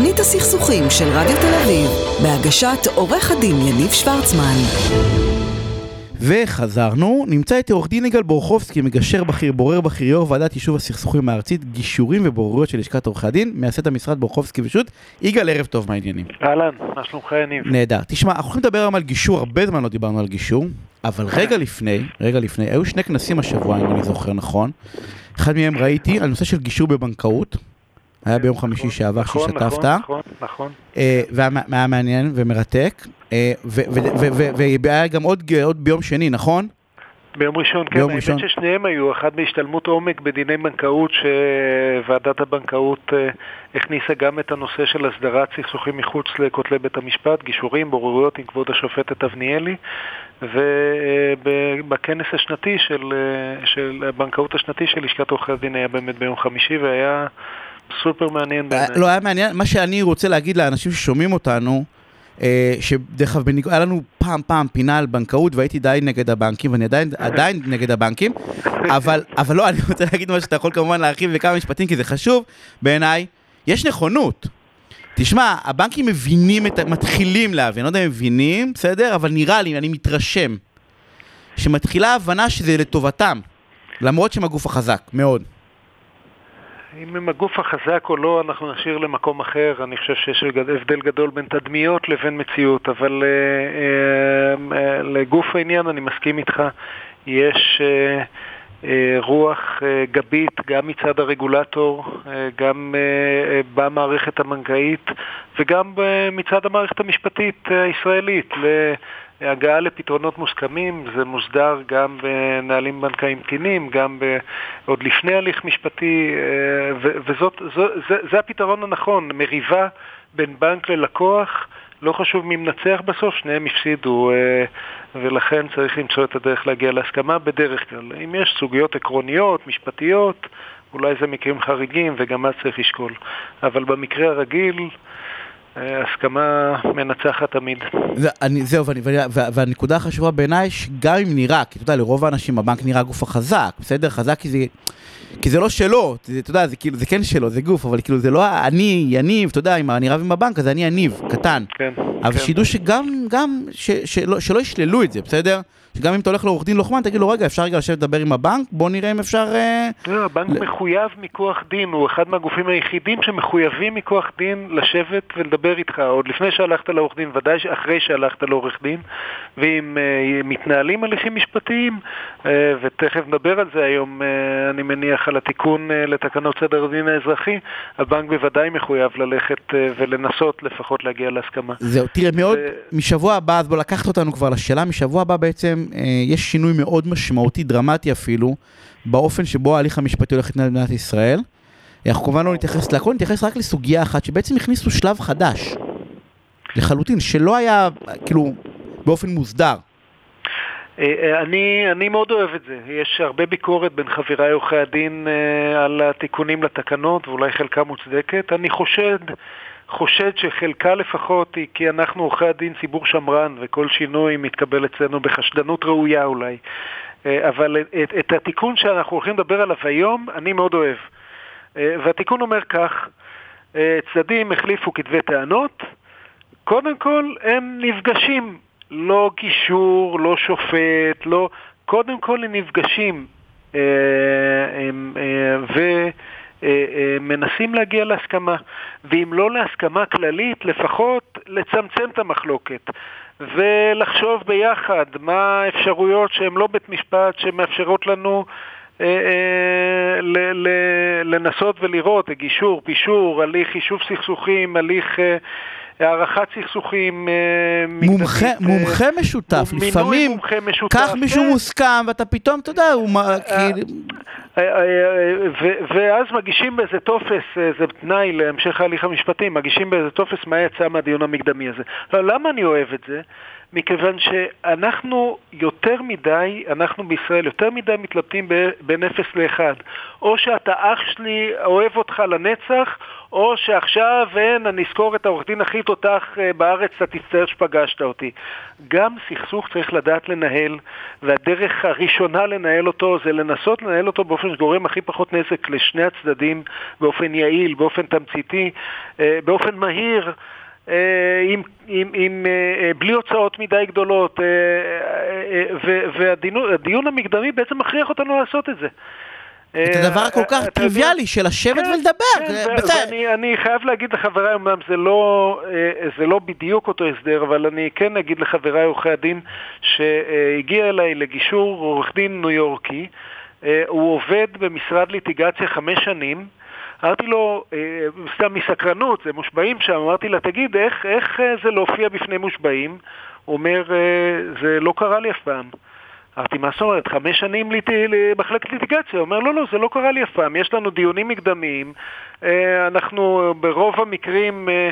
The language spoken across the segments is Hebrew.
תוכנית הסכסוכים של רדיו תל אביב, בהגשת עורך הדין יניב שוורצמן. וחזרנו, נמצא איתי עורך דין יגאל בורחובסקי, מגשר בכיר, בורר בכיר, יו"ר ועדת יישוב הסכסוכים הארצית, גישורים ובוררויות של לשכת עורכי הדין, מייסד המשרד בורחובסקי ושות'. יגאל, ערב טוב, מה העניינים? אהלן, מה שלומך יניב? נהדר. תשמע, אנחנו יכולים לדבר היום על גישור, הרבה זמן לא דיברנו על גישור, אבל רגע לפני, רגע לפני, היו שני כנסים השבוע, אם אני זוכר נכון. אחד מהם ראיתי על נושא של גישור בבנקאות. היה ביום חמישי נכון, שעבר נכון, שהשתתפת. נכון, נכון. אה, והיה מעניין ומרתק. אה, והיה גם עוד עוד ביום שני, נכון? ביום ראשון, כן, ביום האמת ראשון. ששניהם היו, אחד בהשתלמות עומק בדיני בנקאות, שוועדת הבנקאות אה, הכניסה גם את הנושא של הסדרת סכסוכים מחוץ לכותלי בית המשפט, גישורים, בוררויות עם כבוד השופטת אבניאלי, ובכנס השנתי של, של הבנקאות השנתי של לשכת עורכי הדין היה באמת ביום חמישי, והיה סופר מעניין בעיניי. לא, היה מעניין, מה שאני רוצה להגיד לאנשים ששומעים אותנו, אה, שדרך אגב, היה לנו פעם פעם פינה על בנקאות והייתי די נגד הבנקים, ואני עדיין, עדיין נגד הבנקים, אבל, אבל לא, אני רוצה להגיד משהו שאתה יכול כמובן להרחיב בכמה משפטים, כי זה חשוב בעיניי, יש נכונות. תשמע, הבנקים מבינים, את, ה- מתחילים להבין, לא יודע אם מבינים, בסדר? אבל נראה לי, אני מתרשם, שמתחילה הבנה שזה לטובתם, למרות שהם הגוף החזק, מאוד. אם הם הגוף החזק או לא, אנחנו נשאיר למקום אחר. אני חושב שיש הבדל גדול בין תדמיות לבין מציאות, אבל אה, אה, אה, לגוף העניין אני מסכים איתך. יש אה, רוח אה, גבית גם מצד הרגולטור, אה, גם אה, אה, במערכת הבנקאית וגם אה, מצד המערכת המשפטית אה, הישראלית. ל- הגעה לפתרונות מוסכמים, זה מוסדר גם בנהלים בנקאיים תקינים, גם. עוד לפני הליך משפטי, אה, וזאת, זה, זה הפתרון הנכון, מריבה בין בנק ללקוח, לא חשוב מי מנצח בסוף, שניהם הפסידו, אה, ולכן צריך למצוא את הדרך להגיע להסכמה בדרך כלל. אם יש סוגיות עקרוניות, משפטיות, אולי זה מקרים חריגים וגם אז צריך לשקול. אבל במקרה הרגיל, אה, הסכמה מנצחת תמיד. זה, אני, זהו, ואני, וה, וה, והנקודה החשובה בעיניי, שגם אם נראה, כי אתה יודע, לרוב האנשים הבנק נראה הגוף החזק, בסדר? חזק כי זה, כי זה לא שלו, זה, אתה יודע, זה כאילו, זה כן שלו, זה גוף, אבל כאילו זה לא אני, יניב, אתה יודע, אם אני רב עם הבנק, אז אני יניב, קטן. כן. אבל כן. שידעו שגם, גם, ש, שלא, שלא ישללו את זה, בסדר? שגם אם אתה הולך לעורך דין לוחמן, תגיד לו, רגע, אפשר רגע לשבת לדבר עם הבנק? בוא נראה אם אפשר... אה... לא, הבנק ל- מחויב מכוח דין, הוא אחד מהגופים היחידים שמחויבים מכוח דין לשבת ולדבר איתך, עוד לפני שהלכת לעורך דין, ודאי אחרי שהלכת לעורך דין, ואם אה, מתנהלים הליכים משפטיים, אה, ותכף נדבר על זה היום, אה, אני מניח, על התיקון אה, לתקנות סדר הדין האזרחי, הבנק בוודאי מחויב ללכת אה, ולנסות לפחות להגיע להסכמה. זהו, תראה, מאוד, ו- משבוע הבא, אז בוא לקחת אותנו כבר לשאלה, משבוע הבא בעצם אה, יש שינוי מאוד משמעותי, דרמטי אפילו, באופן שבו ההליך המשפטי הולך להתנהל במדינת ישראל. אנחנו כמובן לא נתייחס להכל, נתייחס רק לסוגיה אחת, שבעצם הכניסו שלב חדש, לחלוטין, שלא היה, כאילו, באופן מוסדר. אה, אה, אני, אני מאוד אוהב את זה. יש הרבה ביקורת בין חבריי עורכי הדין אה, על התיקונים לתקנות, ואולי חלקה מוצדקת. אני חושד, חושד שחלקה לפחות היא כי אנחנו עורכי הדין ציבור שמרן, וכל שינוי מתקבל אצלנו בחשדנות ראויה אולי. אבל את, את התיקון שאנחנו הולכים לדבר עליו היום, אני מאוד אוהב. והתיקון אומר כך, צדדים החליפו כתבי טענות, קודם כל הם נפגשים, לא גישור, לא שופט, לא... קודם כל הם נפגשים אה, אה, ומנסים להגיע להסכמה. ואם לא להסכמה כללית, לפחות לצמצם את המחלוקת. ולחשוב ביחד מה האפשרויות שהן לא בית משפט, שמאפשרות לנו אה, אה, לנסות ולראות, גישור, פישור, הליך יישוב סכסוכים, הליך אה, הערכת סכסוכים אה, מומחה, מקדמית, אה, מומחה משותף, לפעמים, מומחה משותף, קח מישהו כן. מוסכם, ואתה פתאום, אתה יודע, הוא... כאילו- אה, אה, אה, ו- ואז מגישים באיזה טופס, זה תנאי להמשך ההליך המשפטי, מגישים באיזה טופס מה יצא מהדיון המקדמי הזה. לא, למה אני אוהב את זה? מכיוון שאנחנו יותר מדי, אנחנו בישראל יותר מדי מתלבטים בין 0 ל-1. או שאתה אח שלי, אוהב אותך לנצח, או שעכשיו אין, אני אזכור את העורך דין הכי תותח אה, בארץ, אתה תצטער שפגשת אותי. גם סכסוך צריך לדעת לנהל, והדרך הראשונה לנהל אותו זה לנסות לנהל אותו באופן שגורם הכי פחות נזק לשני הצדדים, באופן יעיל, באופן תמציתי, אה, באופן מהיר. עם, עם, עם, בלי הוצאות מדי גדולות, והדיון המקדמי בעצם מכריח אותנו לעשות את זה. את הדבר הכל כך טריוויאלי של לשבת כן, ולדבר. כן, ואני חייב להגיד לחבריי, אמנם זה לא, זה לא בדיוק אותו הסדר, אבל אני כן אגיד לחבריי עורכי הדין שהגיע אליי לגישור עורך דין ניו יורקי, הוא עובד במשרד ליטיגציה חמש שנים, אמרתי לו, סתם מסקרנות, זה מושבעים שם, אמרתי לה, תגיד, איך, איך זה להופיע בפני מושבעים? הוא אומר, זה לא קרה לי אף פעם. אמרתי, מה זאת אומרת, חמש שנים למחלקת ליטיגציה? הוא אומר, לא, לא, זה לא קרה לי אף פעם, יש לנו דיונים מקדמיים, אה, אנחנו ברוב המקרים אה,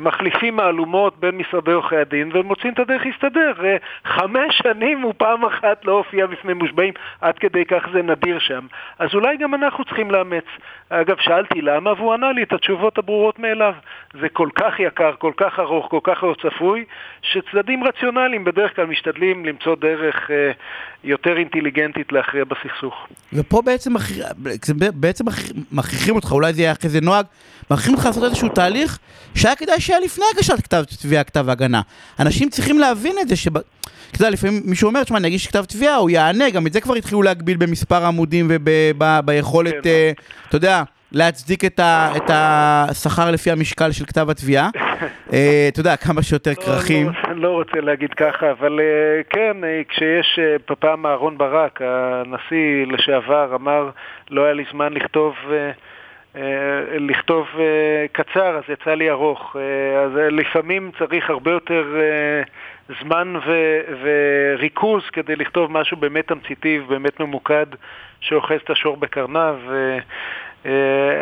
מחליפים מהלומות בין משרדי עורכי הדין ומוצאים את הדרך להסתדר. אה, חמש שנים הוא פעם אחת לא הופיע בפני מושבעים, עד כדי כך זה נדיר שם. אז אולי גם אנחנו צריכים לאמץ. אגב, שאלתי למה, והוא ענה לי את התשובות הברורות מאליו. זה כל כך יקר, כל כך ארוך, כל כך לא צפוי, שצדדים רציונליים בדרך כלל משתדלים למצוא דרך אה, יותר אינטליגנטית להכריע בסכסוך. ופה בעצם, בעצם מכריחים אותך, אולי זה יהיה אחרי זה נוהג, מכריחים אותך לעשות איזשהו תהליך שהיה כדאי שהיה לפני הגשת כתב תביעה, כתב הגנה. אנשים צריכים להבין את זה, שב... אתה יודע, לפעמים מישהו אומר, תשמע, אני אגיש כתב תביעה, הוא יענה, גם את זה כבר התחילו להגביל במספר עמודים וביכולת, כן. uh, אתה יודע, להצדיק את, ה, את השכר לפי המשקל של כתב התביעה. uh, אתה יודע, כמה שיותר לא, כרכים. אני לא, לא רוצה להגיד ככה, אבל uh, כן, כשיש פעם אהרון ברק, הנשיא לשעבר, אמר, לא היה לי זמן לכתוב... אה, לכתוב אה, קצר, אז יצא לי ארוך. אה, אז לפעמים צריך הרבה יותר זמן ו- וריכוז כדי לכתוב משהו באמת תמציתי ובאמת ממוקד שאוחז את השור בקרניו.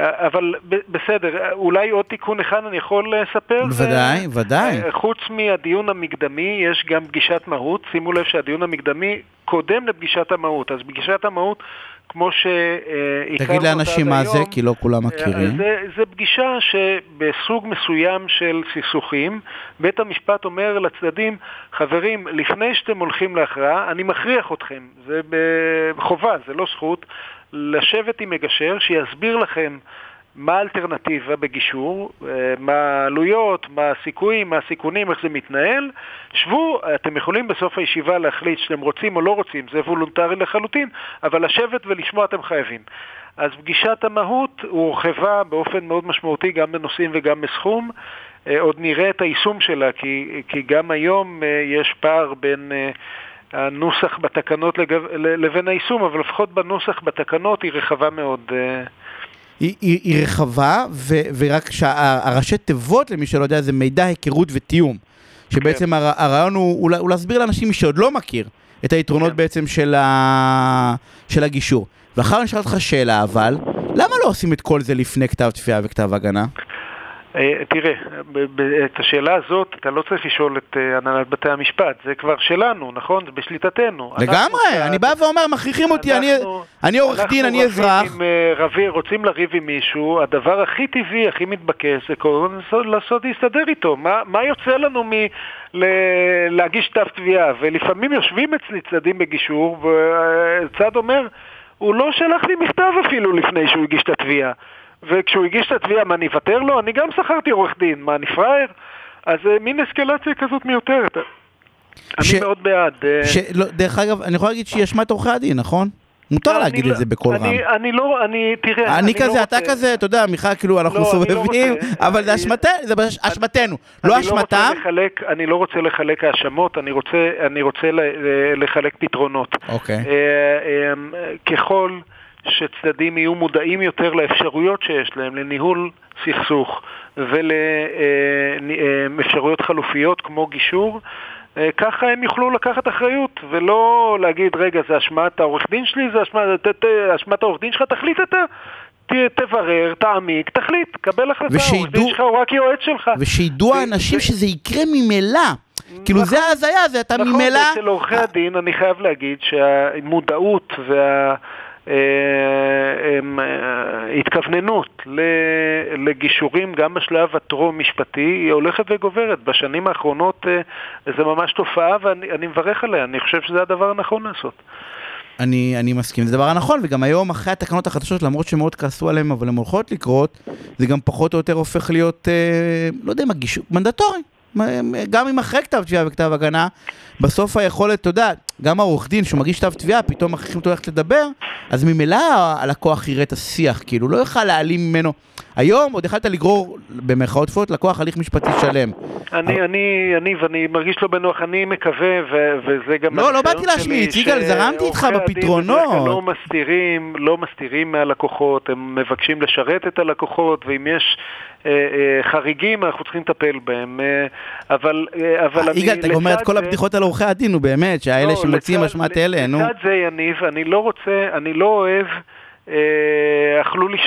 אבל בסדר, אולי עוד תיקון אחד אני יכול לספר? ודאי, ודאי. חוץ מהדיון המקדמי, יש גם פגישת מהות. שימו לב שהדיון המקדמי קודם לפגישת המהות. אז פגישת המהות כמו שהכרנו תגיד לאנשים מה זה, כי לא כולם אה, מכירים. זה, זה פגישה שבסוג מסוים של סכסוכים, בית המשפט אומר לצדדים, חברים, לפני שאתם הולכים להכרעה, אני מכריח אתכם, זה בחובה, זה לא זכות, לשבת עם מגשר שיסביר לכם מה האלטרנטיבה בגישור, אה, מה העלויות, מה הסיכויים, מה הסיכונים, איך זה מתנהל. שבו, אתם יכולים בסוף הישיבה להחליט שאתם רוצים או לא רוצים, זה וולונטרי לחלוטין, אבל לשבת ולשמוע אתם חייבים. אז פגישת המהות הורחבה באופן מאוד משמעותי גם בנושאים וגם בסכום. אה, עוד נראה את היישום שלה, כי, כי גם היום אה, יש פער בין... הנוסח בתקנות לגב, לבין היישום, אבל לפחות בנוסח בתקנות היא רחבה מאוד. היא, היא, היא רחבה, ו, ורק שהראשי תיבות, למי שלא יודע, זה מידע, היכרות ותיאום. שבעצם כן. הר, הרעיון הוא, הוא, הוא להסביר לאנשים, מי שעוד לא מכיר, את היתרונות כן. בעצם של, ה, של הגישור. ואחר אני אשאל אותך שאלה, אבל, למה לא עושים את כל זה לפני כתב תביעה וכתב הגנה? אה, תראה, את השאלה הזאת אתה לא צריך לשאול את אה, הנהלת בתי המשפט, זה כבר שלנו, נכון? זה בשליטתנו. לגמרי, אני בא ואומר, מכריחים אותי, אני עורך דין, אני אזרח. אנחנו רוצים לריב עם מישהו, הדבר הכי טבעי, הכי מתבקש, זה הזמן לעשות להסתדר איתו. מה יוצא לנו מ... להגיש כתב תביעה? ולפעמים יושבים אצלי צדדים בגישור, וצד אומר, הוא לא שלח לי מכתב אפילו לפני שהוא הגיש את התביעה. וכשהוא הגיש את התביעה, מה, אני אוותר לו? אני גם שכרתי עורך דין, מה, אני פראייר? אז אה, מין אסקלציה כזאת מיותרת. ש... אני מאוד בעד. אה. ש... לא, דרך אגב, אני יכול להגיד שהיא אשמת עורחי הדין, נכון? מותר להגיד לא, את זה בקול רם. אני לא, אני, תראה, אני כזה, לא אתה כזה, אתה יודע, מיכל, כאילו, אנחנו סובבים, אבל זה אשמתנו, לא אשמתם. אני לא רוצה לחלק האשמות, אני רוצה לחלק פתרונות. אוקיי. אה, ככל... שצדדים יהיו מודעים יותר לאפשרויות שיש להם לניהול סכסוך ולאפשרויות חלופיות כמו גישור, אה, ככה הם יוכלו לקחת אחריות ולא להגיד, רגע, זה אשמת העורך דין שלי, זה אשמת העורך דין שלך, תחליט אתה. תברר, תעמיק, תחליט, קבל החלטה, העורך דין שלך הוא רק יועץ שלך. ושידעו האנשים שזה יקרה ממילא. כאילו זה נכון. ההזיה, זה אתה ממילא... נכון, אצל עורכי הדין אני חייב להגיד שהמודעות וה... התכווננות לגישורים גם בשלב הטרום-משפטי היא הולכת וגוברת. בשנים האחרונות זה ממש תופעה ואני מברך עליה, אני חושב שזה הדבר הנכון לעשות. אני, אני מסכים, זה דבר הנכון, וגם היום אחרי התקנות החדשות, למרות שמאוד כעסו עליהן, אבל הן הולכות לקרות, זה גם פחות או יותר הופך להיות, אה, לא יודע, מגיש, מנדטורי. גם אם אחרי כתב תביעה וכתב הגנה, בסוף היכולת, אתה יודע, גם העורך דין שהוא מגיש כתב תביעה, פתאום מכריחים אותו ללכת לדבר, אז ממילא הלקוח יראה את השיח, כאילו, לא יוכל להעלים ממנו. היום עוד יכלת לגרור, במרכאות תפולות, לקוח הליך משפטי שלם. אני, אני, אני, ואני מרגיש לא בנוח, אני מקווה, וזה גם... לא, לא באתי להשמיץ, יגאל, זרמתי איתך בפתרונות. לא מסתירים, לא מסתירים מהלקוחות, הם מבקשים לשרת את הלקוחות, ואם יש... אה, אה, חריגים, אנחנו צריכים לטפל בהם, אה, אבל, אבל אני... יגאל, אתה אומר את כל הבדיחות על עורכי הדין, נו באמת, שהאלה לא, שמוציאים אשמת אלה, נו. לצד זה, יניב, אני לא רוצה, אני לא אוהב... אכלו לי,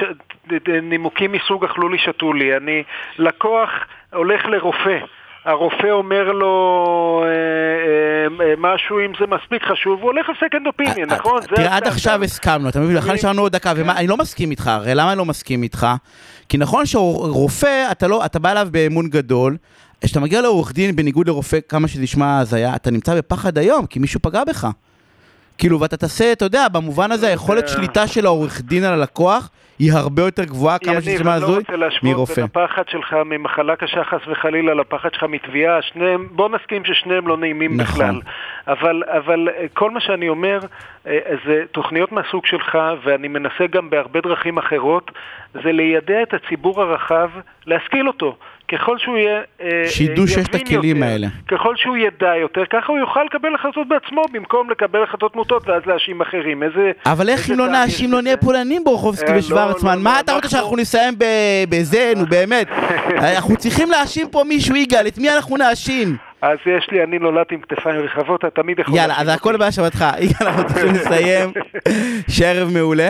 נימוקים מסוג אכלו לי, שתו לי. אני, לקוח הולך לרופא. הרופא אומר לו אה, אה, משהו, אם זה מספיק חשוב, הוא הולך לסקנד אופיניון, נכון? תראה, עד עכשיו הסכמנו, אתה מבין? לכן נשארנו עוד דקה, ואני לא מסכים איתך, הרי למה אני לא מסכים איתך? כי נכון שרופא, לא, אתה בא אליו באמון גדול, כשאתה מגיע לעורך דין, בניגוד לרופא, כמה שזה נשמע הזיה, אתה נמצא בפחד היום, כי מישהו פגע בך. כאילו, ואתה תעשה, אתה יודע, במובן הזה, היכולת שליטה של העורך דין על הלקוח היא הרבה יותר גבוהה, כמה שזה נשמע הזוי, מרופא. אני לא רוצה להשוות בין הפחד שלך ממחלה קשה, חס וחלילה, לפחד שלך מתביעה, שניהם, בוא נסכים ששניהם לא נעימים נכון. בכלל. אבל, אבל אה, כל מה שאני אומר, אה, זה תוכניות מהסוג שלך, ואני מנסה גם בהרבה דרכים אחרות, זה ליידע את הציבור הרחב, להשכיל אותו. ככל שהוא יהיה... אה, שידעו שיש את הכלים יותר, האלה. ככל שהוא ידע יותר, ככה הוא יוכל לקבל החלטות בעצמו, במקום לקבל החלטות מוטות ואז להאשים אחרים. איזה... אבל איך אם לא נאשים, לא נהיה פולנים ברחובסקי אה, ושוורצמן? לא, מה לא, אתה רוצה שאנחנו נסיים בזה, נו באמת? אנחנו צריכים להאשים פה מישהו, יגאל, את מי אנחנו נאשים? אז יש לי, אני נולדתי עם כתפיים רחבות, אתה תמיד יכול... יאללה, אז הכל באשמתך. יגאל, אנחנו צריכים לסיים. שערב מעולה.